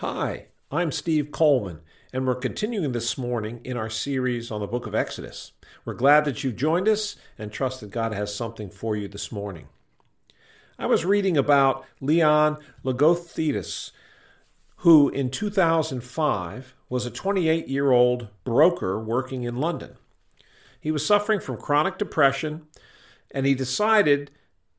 Hi, I'm Steve Coleman, and we're continuing this morning in our series on the book of Exodus. We're glad that you've joined us and trust that God has something for you this morning. I was reading about Leon Logothetis, who in 2005 was a 28 year old broker working in London. He was suffering from chronic depression, and he decided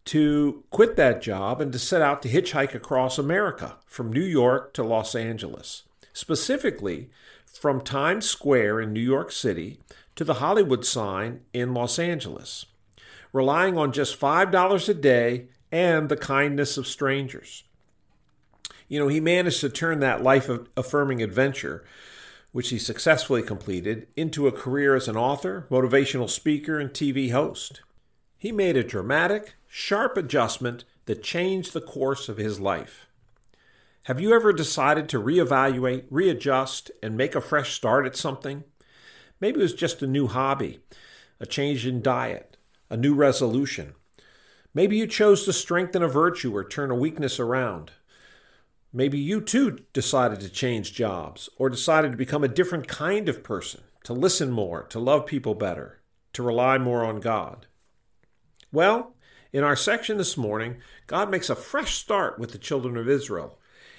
to quit that job and to set out to hitchhike across America from New York to Los Angeles, specifically from Times Square in New York City to the Hollywood sign in Los Angeles, relying on just $5 a day and the kindness of strangers. You know, he managed to turn that life affirming adventure, which he successfully completed, into a career as an author, motivational speaker, and TV host. He made a dramatic, sharp adjustment that changed the course of his life. Have you ever decided to reevaluate, readjust, and make a fresh start at something? Maybe it was just a new hobby, a change in diet, a new resolution. Maybe you chose to strengthen a virtue or turn a weakness around. Maybe you too decided to change jobs or decided to become a different kind of person, to listen more, to love people better, to rely more on God. Well, in our section this morning, God makes a fresh start with the children of Israel.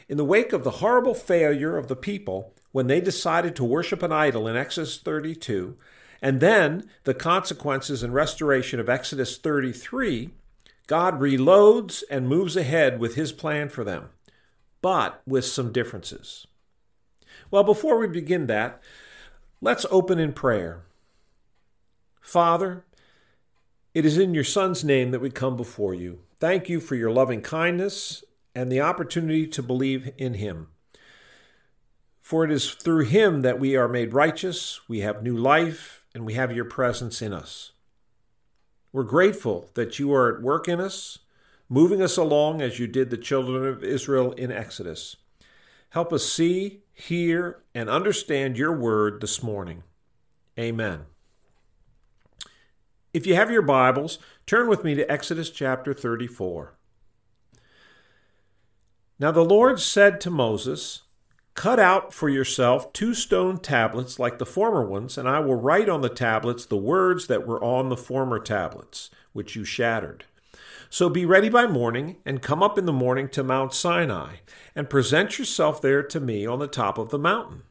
In the wake of the horrible failure of the people when they decided to worship an idol in Exodus 32, and then the consequences and restoration of Exodus 33, God reloads and moves ahead with his plan for them, but with some differences. Well, before we begin that, let's open in prayer. Father, it is in your Son's name that we come before you. Thank you for your loving kindness and the opportunity to believe in him. For it is through him that we are made righteous, we have new life, and we have your presence in us. We're grateful that you are at work in us, moving us along as you did the children of Israel in Exodus. Help us see, hear, and understand your word this morning. Amen. If you have your Bibles, turn with me to Exodus chapter 34. Now the Lord said to Moses, Cut out for yourself two stone tablets like the former ones, and I will write on the tablets the words that were on the former tablets, which you shattered. So be ready by morning, and come up in the morning to Mount Sinai, and present yourself there to me on the top of the mountain.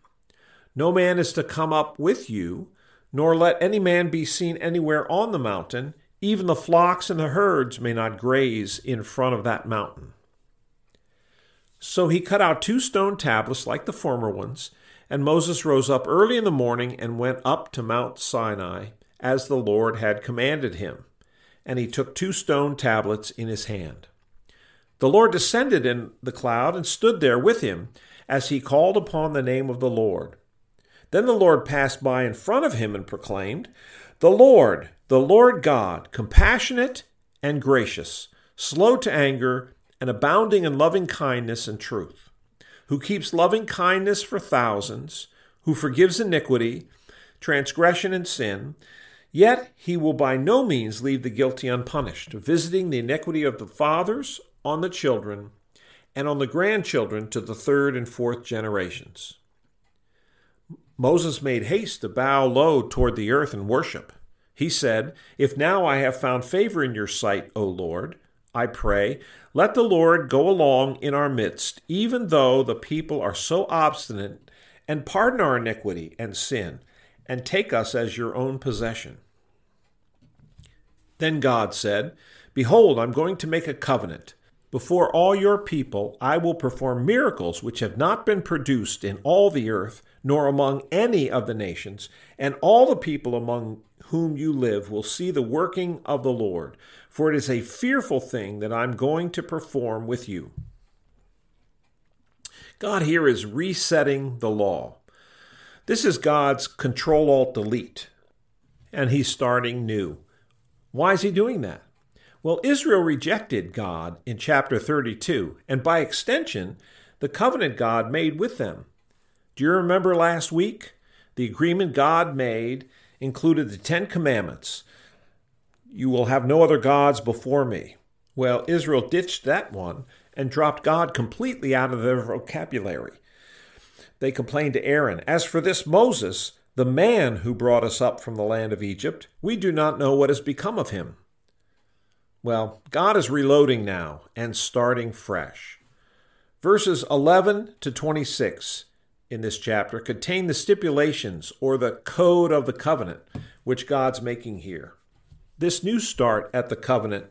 No man is to come up with you nor let any man be seen anywhere on the mountain. Even the flocks and the herds may not graze in front of that mountain. So he cut out two stone tablets like the former ones, and Moses rose up early in the morning and went up to Mount Sinai, as the Lord had commanded him. And he took two stone tablets in his hand. The Lord descended in the cloud and stood there with him as he called upon the name of the Lord. Then the Lord passed by in front of him and proclaimed, The Lord, the Lord God, compassionate and gracious, slow to anger, and abounding in loving kindness and truth, who keeps loving kindness for thousands, who forgives iniquity, transgression, and sin. Yet he will by no means leave the guilty unpunished, visiting the iniquity of the fathers on the children and on the grandchildren to the third and fourth generations. Moses made haste to bow low toward the earth and worship. He said, If now I have found favor in your sight, O Lord, I pray, let the Lord go along in our midst, even though the people are so obstinate, and pardon our iniquity and sin, and take us as your own possession. Then God said, Behold, I'm going to make a covenant. Before all your people, I will perform miracles which have not been produced in all the earth nor among any of the nations, and all the people among whom you live will see the working of the Lord, for it is a fearful thing that I'm going to perform with you. God here is resetting the law. This is God's control alt delete, and he's starting new. Why is he doing that? Well, Israel rejected God in chapter 32, and by extension, the covenant God made with them. Do you remember last week? The agreement God made included the Ten Commandments. You will have no other gods before me. Well, Israel ditched that one and dropped God completely out of their vocabulary. they complained to Aaron, As for this Moses, the man who brought us up from the land of Egypt, we do not know what has become of him. Well, God is reloading now and starting fresh. Verses 11 to 26 in this chapter contain the stipulations or the code of the covenant which God's making here. This new start at the covenant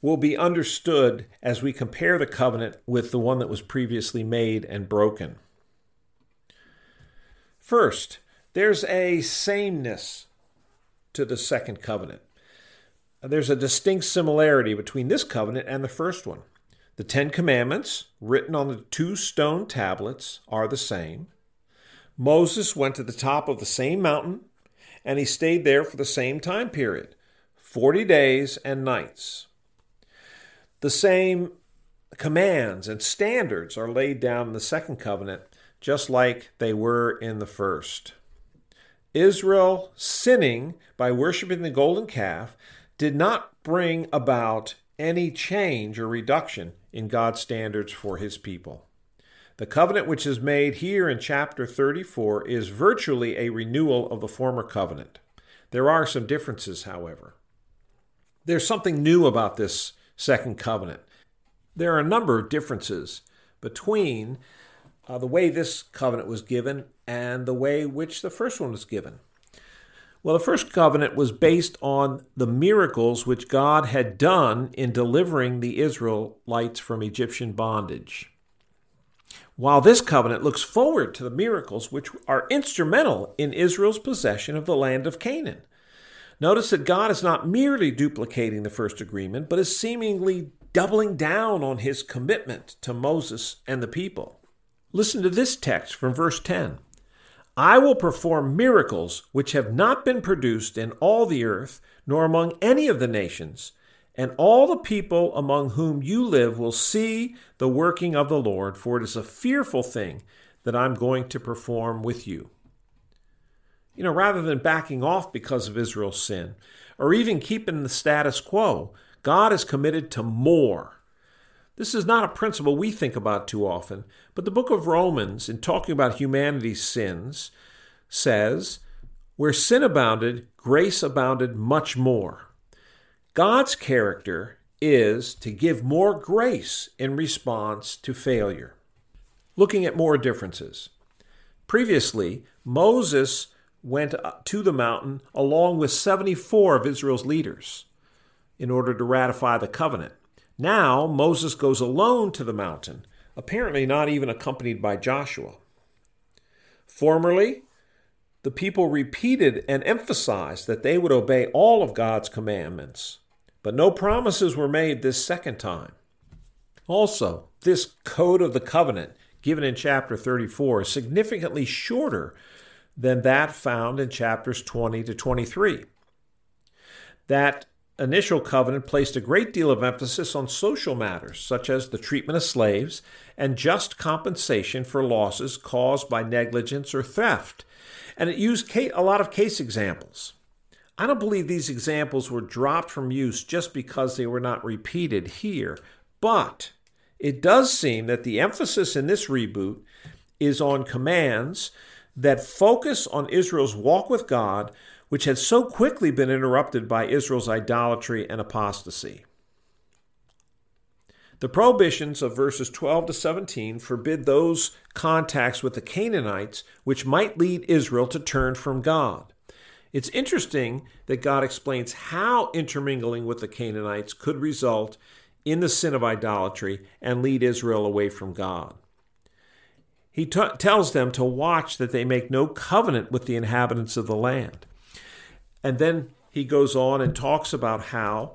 will be understood as we compare the covenant with the one that was previously made and broken. First, there's a sameness to the second covenant. There's a distinct similarity between this covenant and the first one. The Ten Commandments, written on the two stone tablets, are the same. Moses went to the top of the same mountain, and he stayed there for the same time period 40 days and nights. The same commands and standards are laid down in the second covenant, just like they were in the first. Israel sinning by worshiping the golden calf did not bring about any change or reduction in God's standards for his people. The covenant which is made here in chapter 34 is virtually a renewal of the former covenant. There are some differences, however. There's something new about this second covenant. There are a number of differences between uh, the way this covenant was given and the way which the first one was given. Well, the first covenant was based on the miracles which God had done in delivering the Israelites from Egyptian bondage. While this covenant looks forward to the miracles which are instrumental in Israel's possession of the land of Canaan. Notice that God is not merely duplicating the first agreement, but is seemingly doubling down on his commitment to Moses and the people. Listen to this text from verse 10. I will perform miracles which have not been produced in all the earth, nor among any of the nations, and all the people among whom you live will see the working of the Lord, for it is a fearful thing that I'm going to perform with you. You know, rather than backing off because of Israel's sin, or even keeping the status quo, God is committed to more. This is not a principle we think about too often, but the book of Romans, in talking about humanity's sins, says, Where sin abounded, grace abounded much more. God's character is to give more grace in response to failure. Looking at more differences. Previously, Moses went to the mountain along with 74 of Israel's leaders in order to ratify the covenant. Now, Moses goes alone to the mountain, apparently not even accompanied by Joshua. Formerly, the people repeated and emphasized that they would obey all of God's commandments, but no promises were made this second time. Also, this code of the covenant given in chapter 34 is significantly shorter than that found in chapters 20 to 23. That initial covenant placed a great deal of emphasis on social matters, such as the treatment of slaves and just compensation for losses caused by negligence or theft. And it used a lot of case examples. I don't believe these examples were dropped from use just because they were not repeated here, but it does seem that the emphasis in this reboot is on commands that focus on Israel's walk with God which had so quickly been interrupted by Israel's idolatry and apostasy. The prohibitions of verses 12 to 17 forbid those contacts with the Canaanites which might lead Israel to turn from God. It's interesting that God explains how intermingling with the Canaanites could result in the sin of idolatry and lead Israel away from God. He t- tells them to watch that they make no covenant with the inhabitants of the land. And then he goes on and talks about how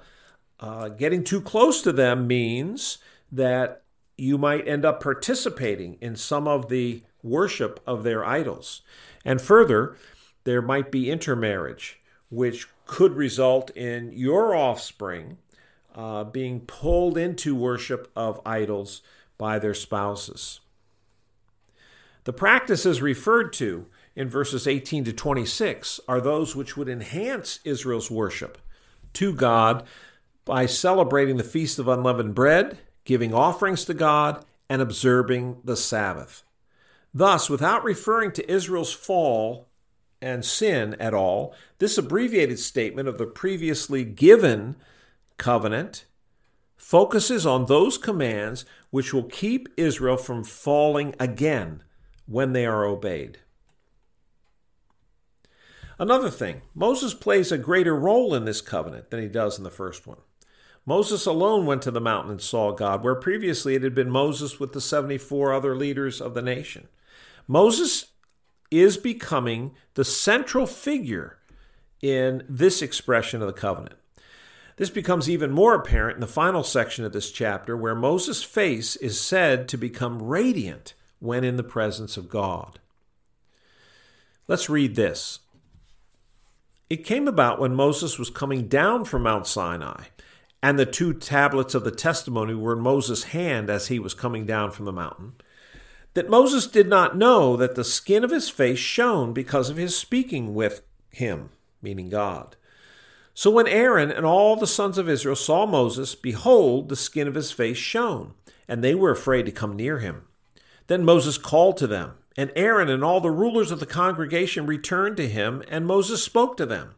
uh, getting too close to them means that you might end up participating in some of the worship of their idols. And further, there might be intermarriage, which could result in your offspring uh, being pulled into worship of idols by their spouses. The practices referred to in verses 18 to 26 are those which would enhance Israel's worship to God by celebrating the Feast of Unleavened Bread, giving offerings to God, and observing the Sabbath. Thus, without referring to Israel's fall and sin at all, this abbreviated statement of the previously given covenant focuses on those commands which will keep Israel from falling again when they are obeyed. Another thing, Moses plays a greater role in this covenant than he does in the first one. Moses alone went to the mountain and saw God, where previously it had been Moses with the 74 other leaders of the nation. Moses is becoming the central figure in this expression of the covenant. This becomes even more apparent in the final section of this chapter, where Moses' face is said to become radiant when in the presence of God. Let's read this. It came about when Moses was coming down from Mount Sinai and the two tablets of the testimony were in Moses' hand as he was coming down from the mountain, that Moses did not know that the skin of his face shone because of his speaking with him, meaning God. So when Aaron and all the sons of Israel saw Moses, behold, the skin of his face shone, and they were afraid to come near him. Then Moses called to them, and Aaron and all the rulers of the congregation returned to him, and Moses spoke to them.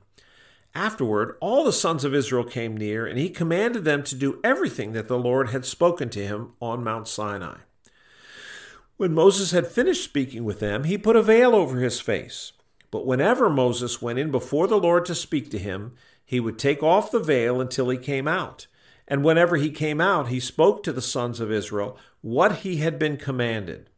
Afterward, all the sons of Israel came near, and he commanded them to do everything that the Lord had spoken to him on Mount Sinai. When Moses had finished speaking with them, he put a veil over his face. But whenever Moses went in before the Lord to speak to him, he would take off the veil until he came out. And whenever he came out, he spoke to the sons of Israel what he had been commanded.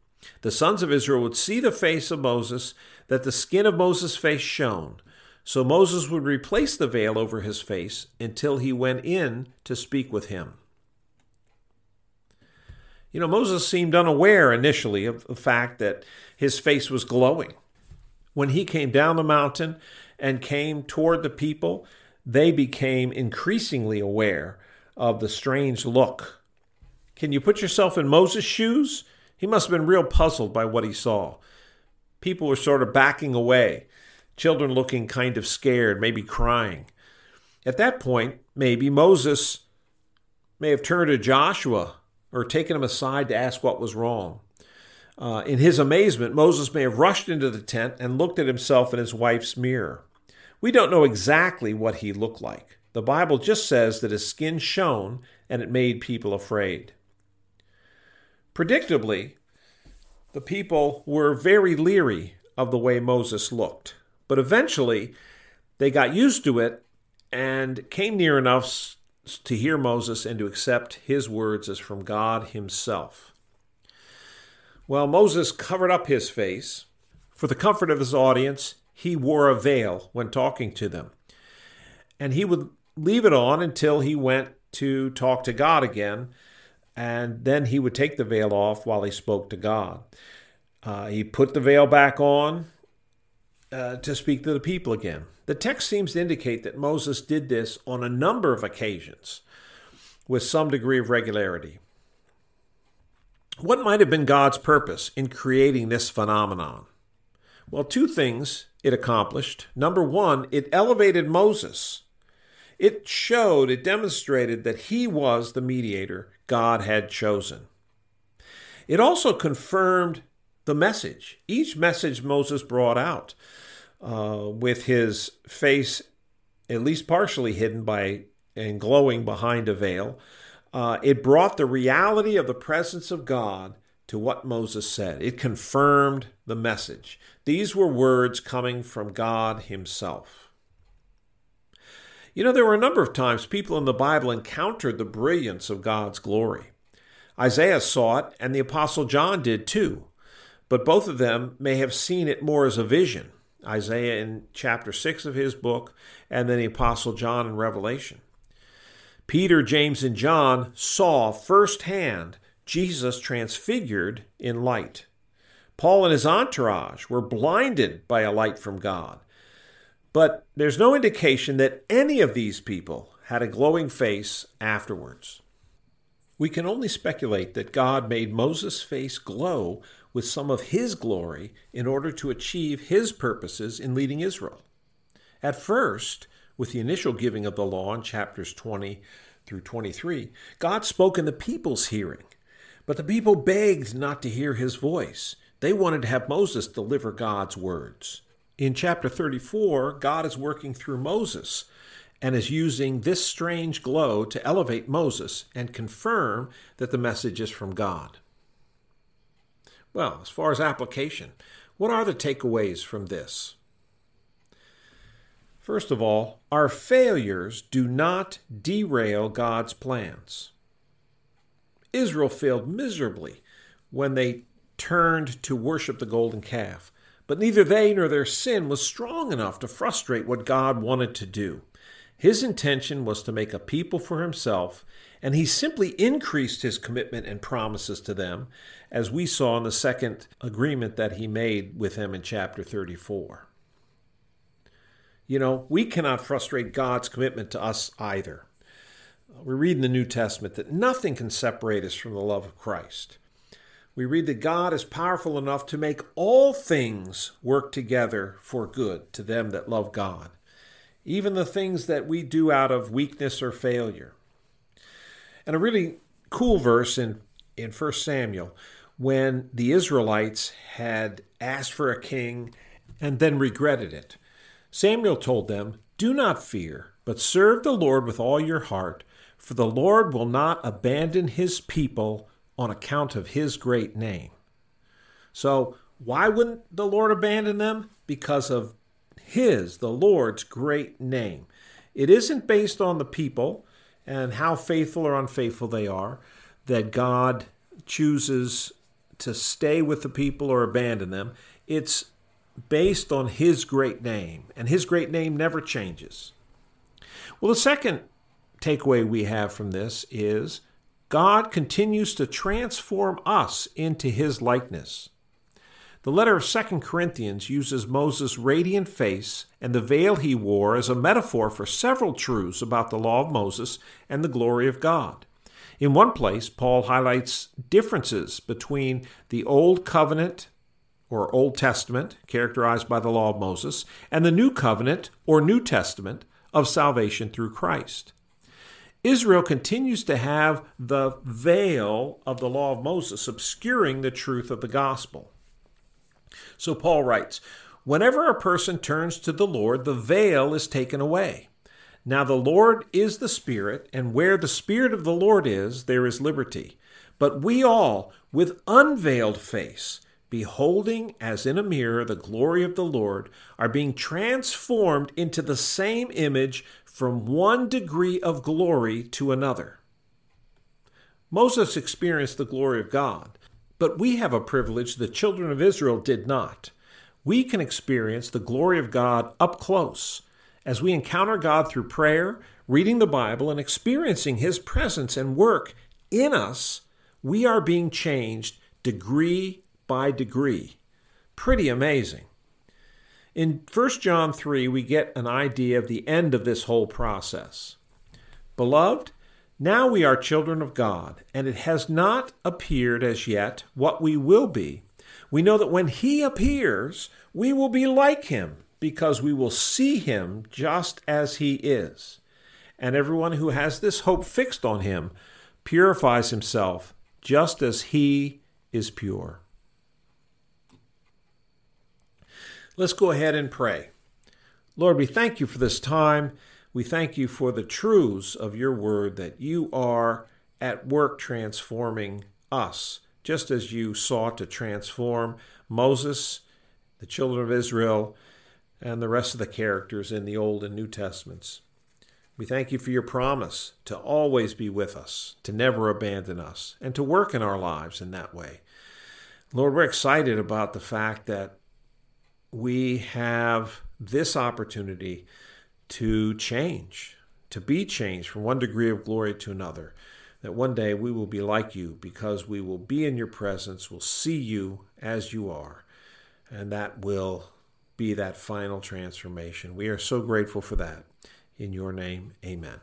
The sons of Israel would see the face of Moses, that the skin of Moses' face shone so Moses would replace the veil over his face until he went in to speak with him. You know, Moses seemed unaware initially of the fact that his face was glowing. When he came down the mountain and came toward the people, they became increasingly aware of the strange look. Can you put yourself in Moses' shoes? He must have been real puzzled by what he saw. People were sort of backing away children looking kind of scared, maybe crying. At that point, maybe Moses may have turned to Joshua or taken him aside to ask what was wrong. Uh, in his amazement, Moses may have rushed into the tent and looked at himself in his wife's mirror. We don't know exactly what he looked like. The Bible just says that his skin shone and it made people afraid. Predictably, the people were very leery of the way Moses looked. But eventually, they got used to it and came near enough to hear Moses and to accept his words as from God himself. Well, Moses covered up his face. For the comfort of his audience, he wore a veil when talking to them. And he would leave it on until he went to talk to God again, and then he would take the veil off while he spoke to God. Uh, he put the veil back on uh, to speak to the people again. The text seems to indicate that Moses did this on a number of occasions with some degree of regularity. What might have been God's purpose in creating this phenomenon? Well, two things it accomplished. Number one, it elevated Moses. It showed, it demonstrated that he was the mediator God had chosen. It also confirmed the message. Each message Moses brought out uh, with his face at least partially hidden by and glowing behind a veil, uh, it brought the reality of the presence of God to what Moses said. It confirmed the message. These were words coming from God Himself. You know, there were a number of times people in the Bible encountered the brilliance of God's glory. Isaiah saw it, and the Apostle John did too, but both of them may have seen it more as a vision. Isaiah in chapter 6 of his book, and then the Apostle John in Revelation. Peter, James, and John saw firsthand Jesus transfigured in light. Paul and his entourage were blinded by a light from God. But there's no indication that any of these people had a glowing face afterwards. We can only speculate that God made Moses' face glow with some of his glory in order to achieve his purposes in leading Israel. At first, with the initial giving of the law in chapters 20 through 23, God spoke in the people's hearing, but the people begged not to hear his voice. They wanted to have Moses deliver God's words. In chapter 34, God is working through Moses and is using this strange glow to elevate Moses and confirm that the message is from God. Well, as far as application, what are the takeaways from this? First of all, our failures do not derail God's plans. Israel failed miserably when they turned to worship the golden calf, but neither they nor their sin was strong enough to frustrate what God wanted to do. His intention was to make a people for himself, and he simply increased his commitment and promises to them, as we saw in the second agreement that he made with them in chapter 34. You know, we cannot frustrate God's commitment to us either. We read in the New Testament that nothing can separate us from the love of Christ. We read that God is powerful enough to make all things work together for good to them that love God even the things that we do out of weakness or failure. And a really cool verse in, in 1 Samuel when the Israelites had asked for a king and then regretted it. Samuel told them, Do not fear, but serve the Lord with all your heart, for the Lord will not abandon his people on account of his great name. So, why wouldn't the Lord abandon them? Because of his, the Lord's, great name. It isn't based on the people and how faithful or unfaithful they are that God chooses to stay with the people or abandon them. It's based on His great name, and His great name never changes. Well, the second takeaway we have from this is God continues to transform us into His likeness. The letter of 2 Corinthians uses Moses' radiant face and the veil he wore as a metaphor for several truths about the law of Moses and the glory of God. In one place, Paul highlights differences between the Old Covenant or Old Testament, characterized by the law of Moses, and the New Covenant or New Testament of salvation through Christ. Israel continues to have the veil of the law of Moses obscuring the truth of the gospel. So Paul writes Whenever a person turns to the Lord, the veil is taken away. Now the Lord is the Spirit, and where the Spirit of the Lord is, there is liberty. But we all, with unveiled face, beholding as in a mirror the glory of the Lord, are being transformed into the same image from one degree of glory to another. Moses experienced the glory of God, but we have a privilege the children of Israel did not. We can experience the glory of God up close as we encounter God through prayer, reading the Bible, and experiencing His presence and work in us. We are being changed degree by degree. Pretty amazing. In 1 John 3, we get an idea of the end of this whole process. Beloved, now we are children of God, and it has not appeared as yet what we will be. We know that when He appears, we will be like Him, because we will see Him just as He is. And everyone who has this hope fixed on Him purifies himself just as He is pure. Let's go ahead and pray. Lord, we thank you for this time. We thank you for the truths of your word that you are at work transforming us, just as you sought to transform Moses, the children of Israel, and the rest of the characters in the Old and New Testaments. We thank you for your promise to always be with us, to never abandon us, and to work in our lives in that way. Lord, we're excited about the fact that we have this opportunity to change, to be changed from one degree of glory to another. That one day we will be like you because we will be in your presence, we'll see you as you are, and that will be that final transformation. We are so grateful for that. In your name, amen.